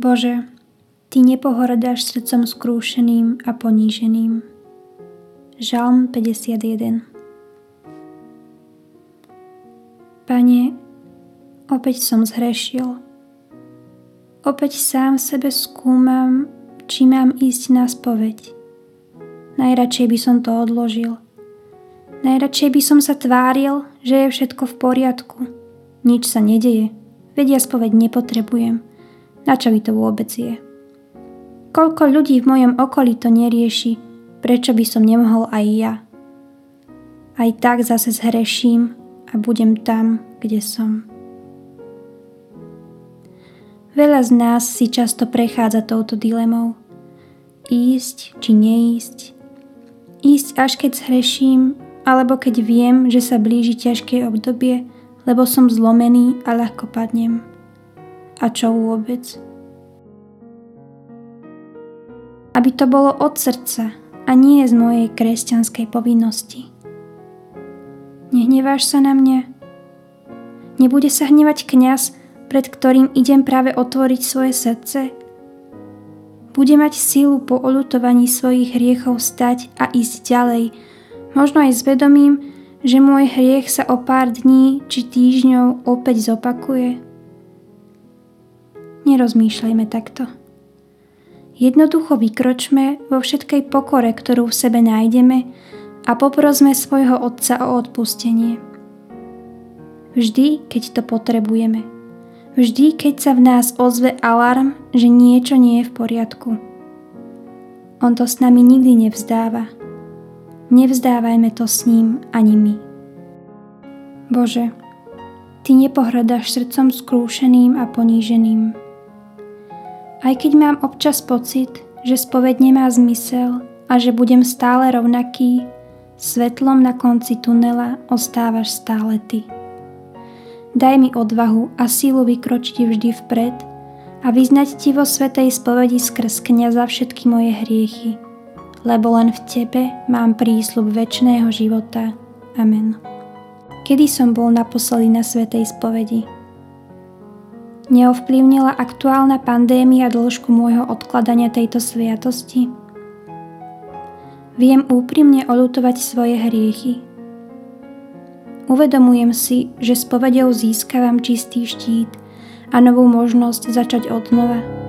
Bože, Ty nepohordáš srdcom skrúšeným a poníženým. Žalm 51 Pane, opäť som zhrešil. Opäť sám sebe skúmam, či mám ísť na spoveď. Najradšej by som to odložil. Najradšej by som sa tváril, že je všetko v poriadku. Nič sa nedeje, vedia spoveď nepotrebujem. Na čo by to vôbec je? Koľko ľudí v mojom okolí to nerieši, prečo by som nemohol aj ja? Aj tak zase zhreším a budem tam, kde som. Veľa z nás si často prechádza touto dilemou. Ísť či neísť. Ísť až keď zhreším, alebo keď viem, že sa blíži ťažké obdobie, lebo som zlomený a ľahko padnem. A čo vôbec? aby to bolo od srdca a nie z mojej kresťanskej povinnosti. Nehneváš sa na mňa? Nebude sa hnevať kňaz, pred ktorým idem práve otvoriť svoje srdce? Bude mať sílu po olutovaní svojich hriechov stať a ísť ďalej, možno aj s vedomím, že môj hriech sa o pár dní či týždňov opäť zopakuje? Nerozmýšľajme takto. Jednoducho vykročme vo všetkej pokore, ktorú v sebe nájdeme a poprosme svojho Otca o odpustenie. Vždy, keď to potrebujeme. Vždy, keď sa v nás ozve alarm, že niečo nie je v poriadku. On to s nami nikdy nevzdáva. Nevzdávajme to s ním ani my. Bože, Ty nepohradaš srdcom skrúšeným a poníženým aj keď mám občas pocit, že spoved nemá zmysel a že budem stále rovnaký, svetlom na konci tunela ostávaš stále ty. Daj mi odvahu a sílu vykročiť vždy vpred a vyznať ti vo svetej spovedi skrz kniaza všetky moje hriechy, lebo len v tebe mám prísľub väčšného života. Amen. Kedy som bol naposledy na svetej spovedi? Neovplyvnila aktuálna pandémia dĺžku môjho odkladania tejto sviatosti? Viem úprimne olutovať svoje hriechy. Uvedomujem si, že s povedou získavam čistý štít a novú možnosť začať od znova.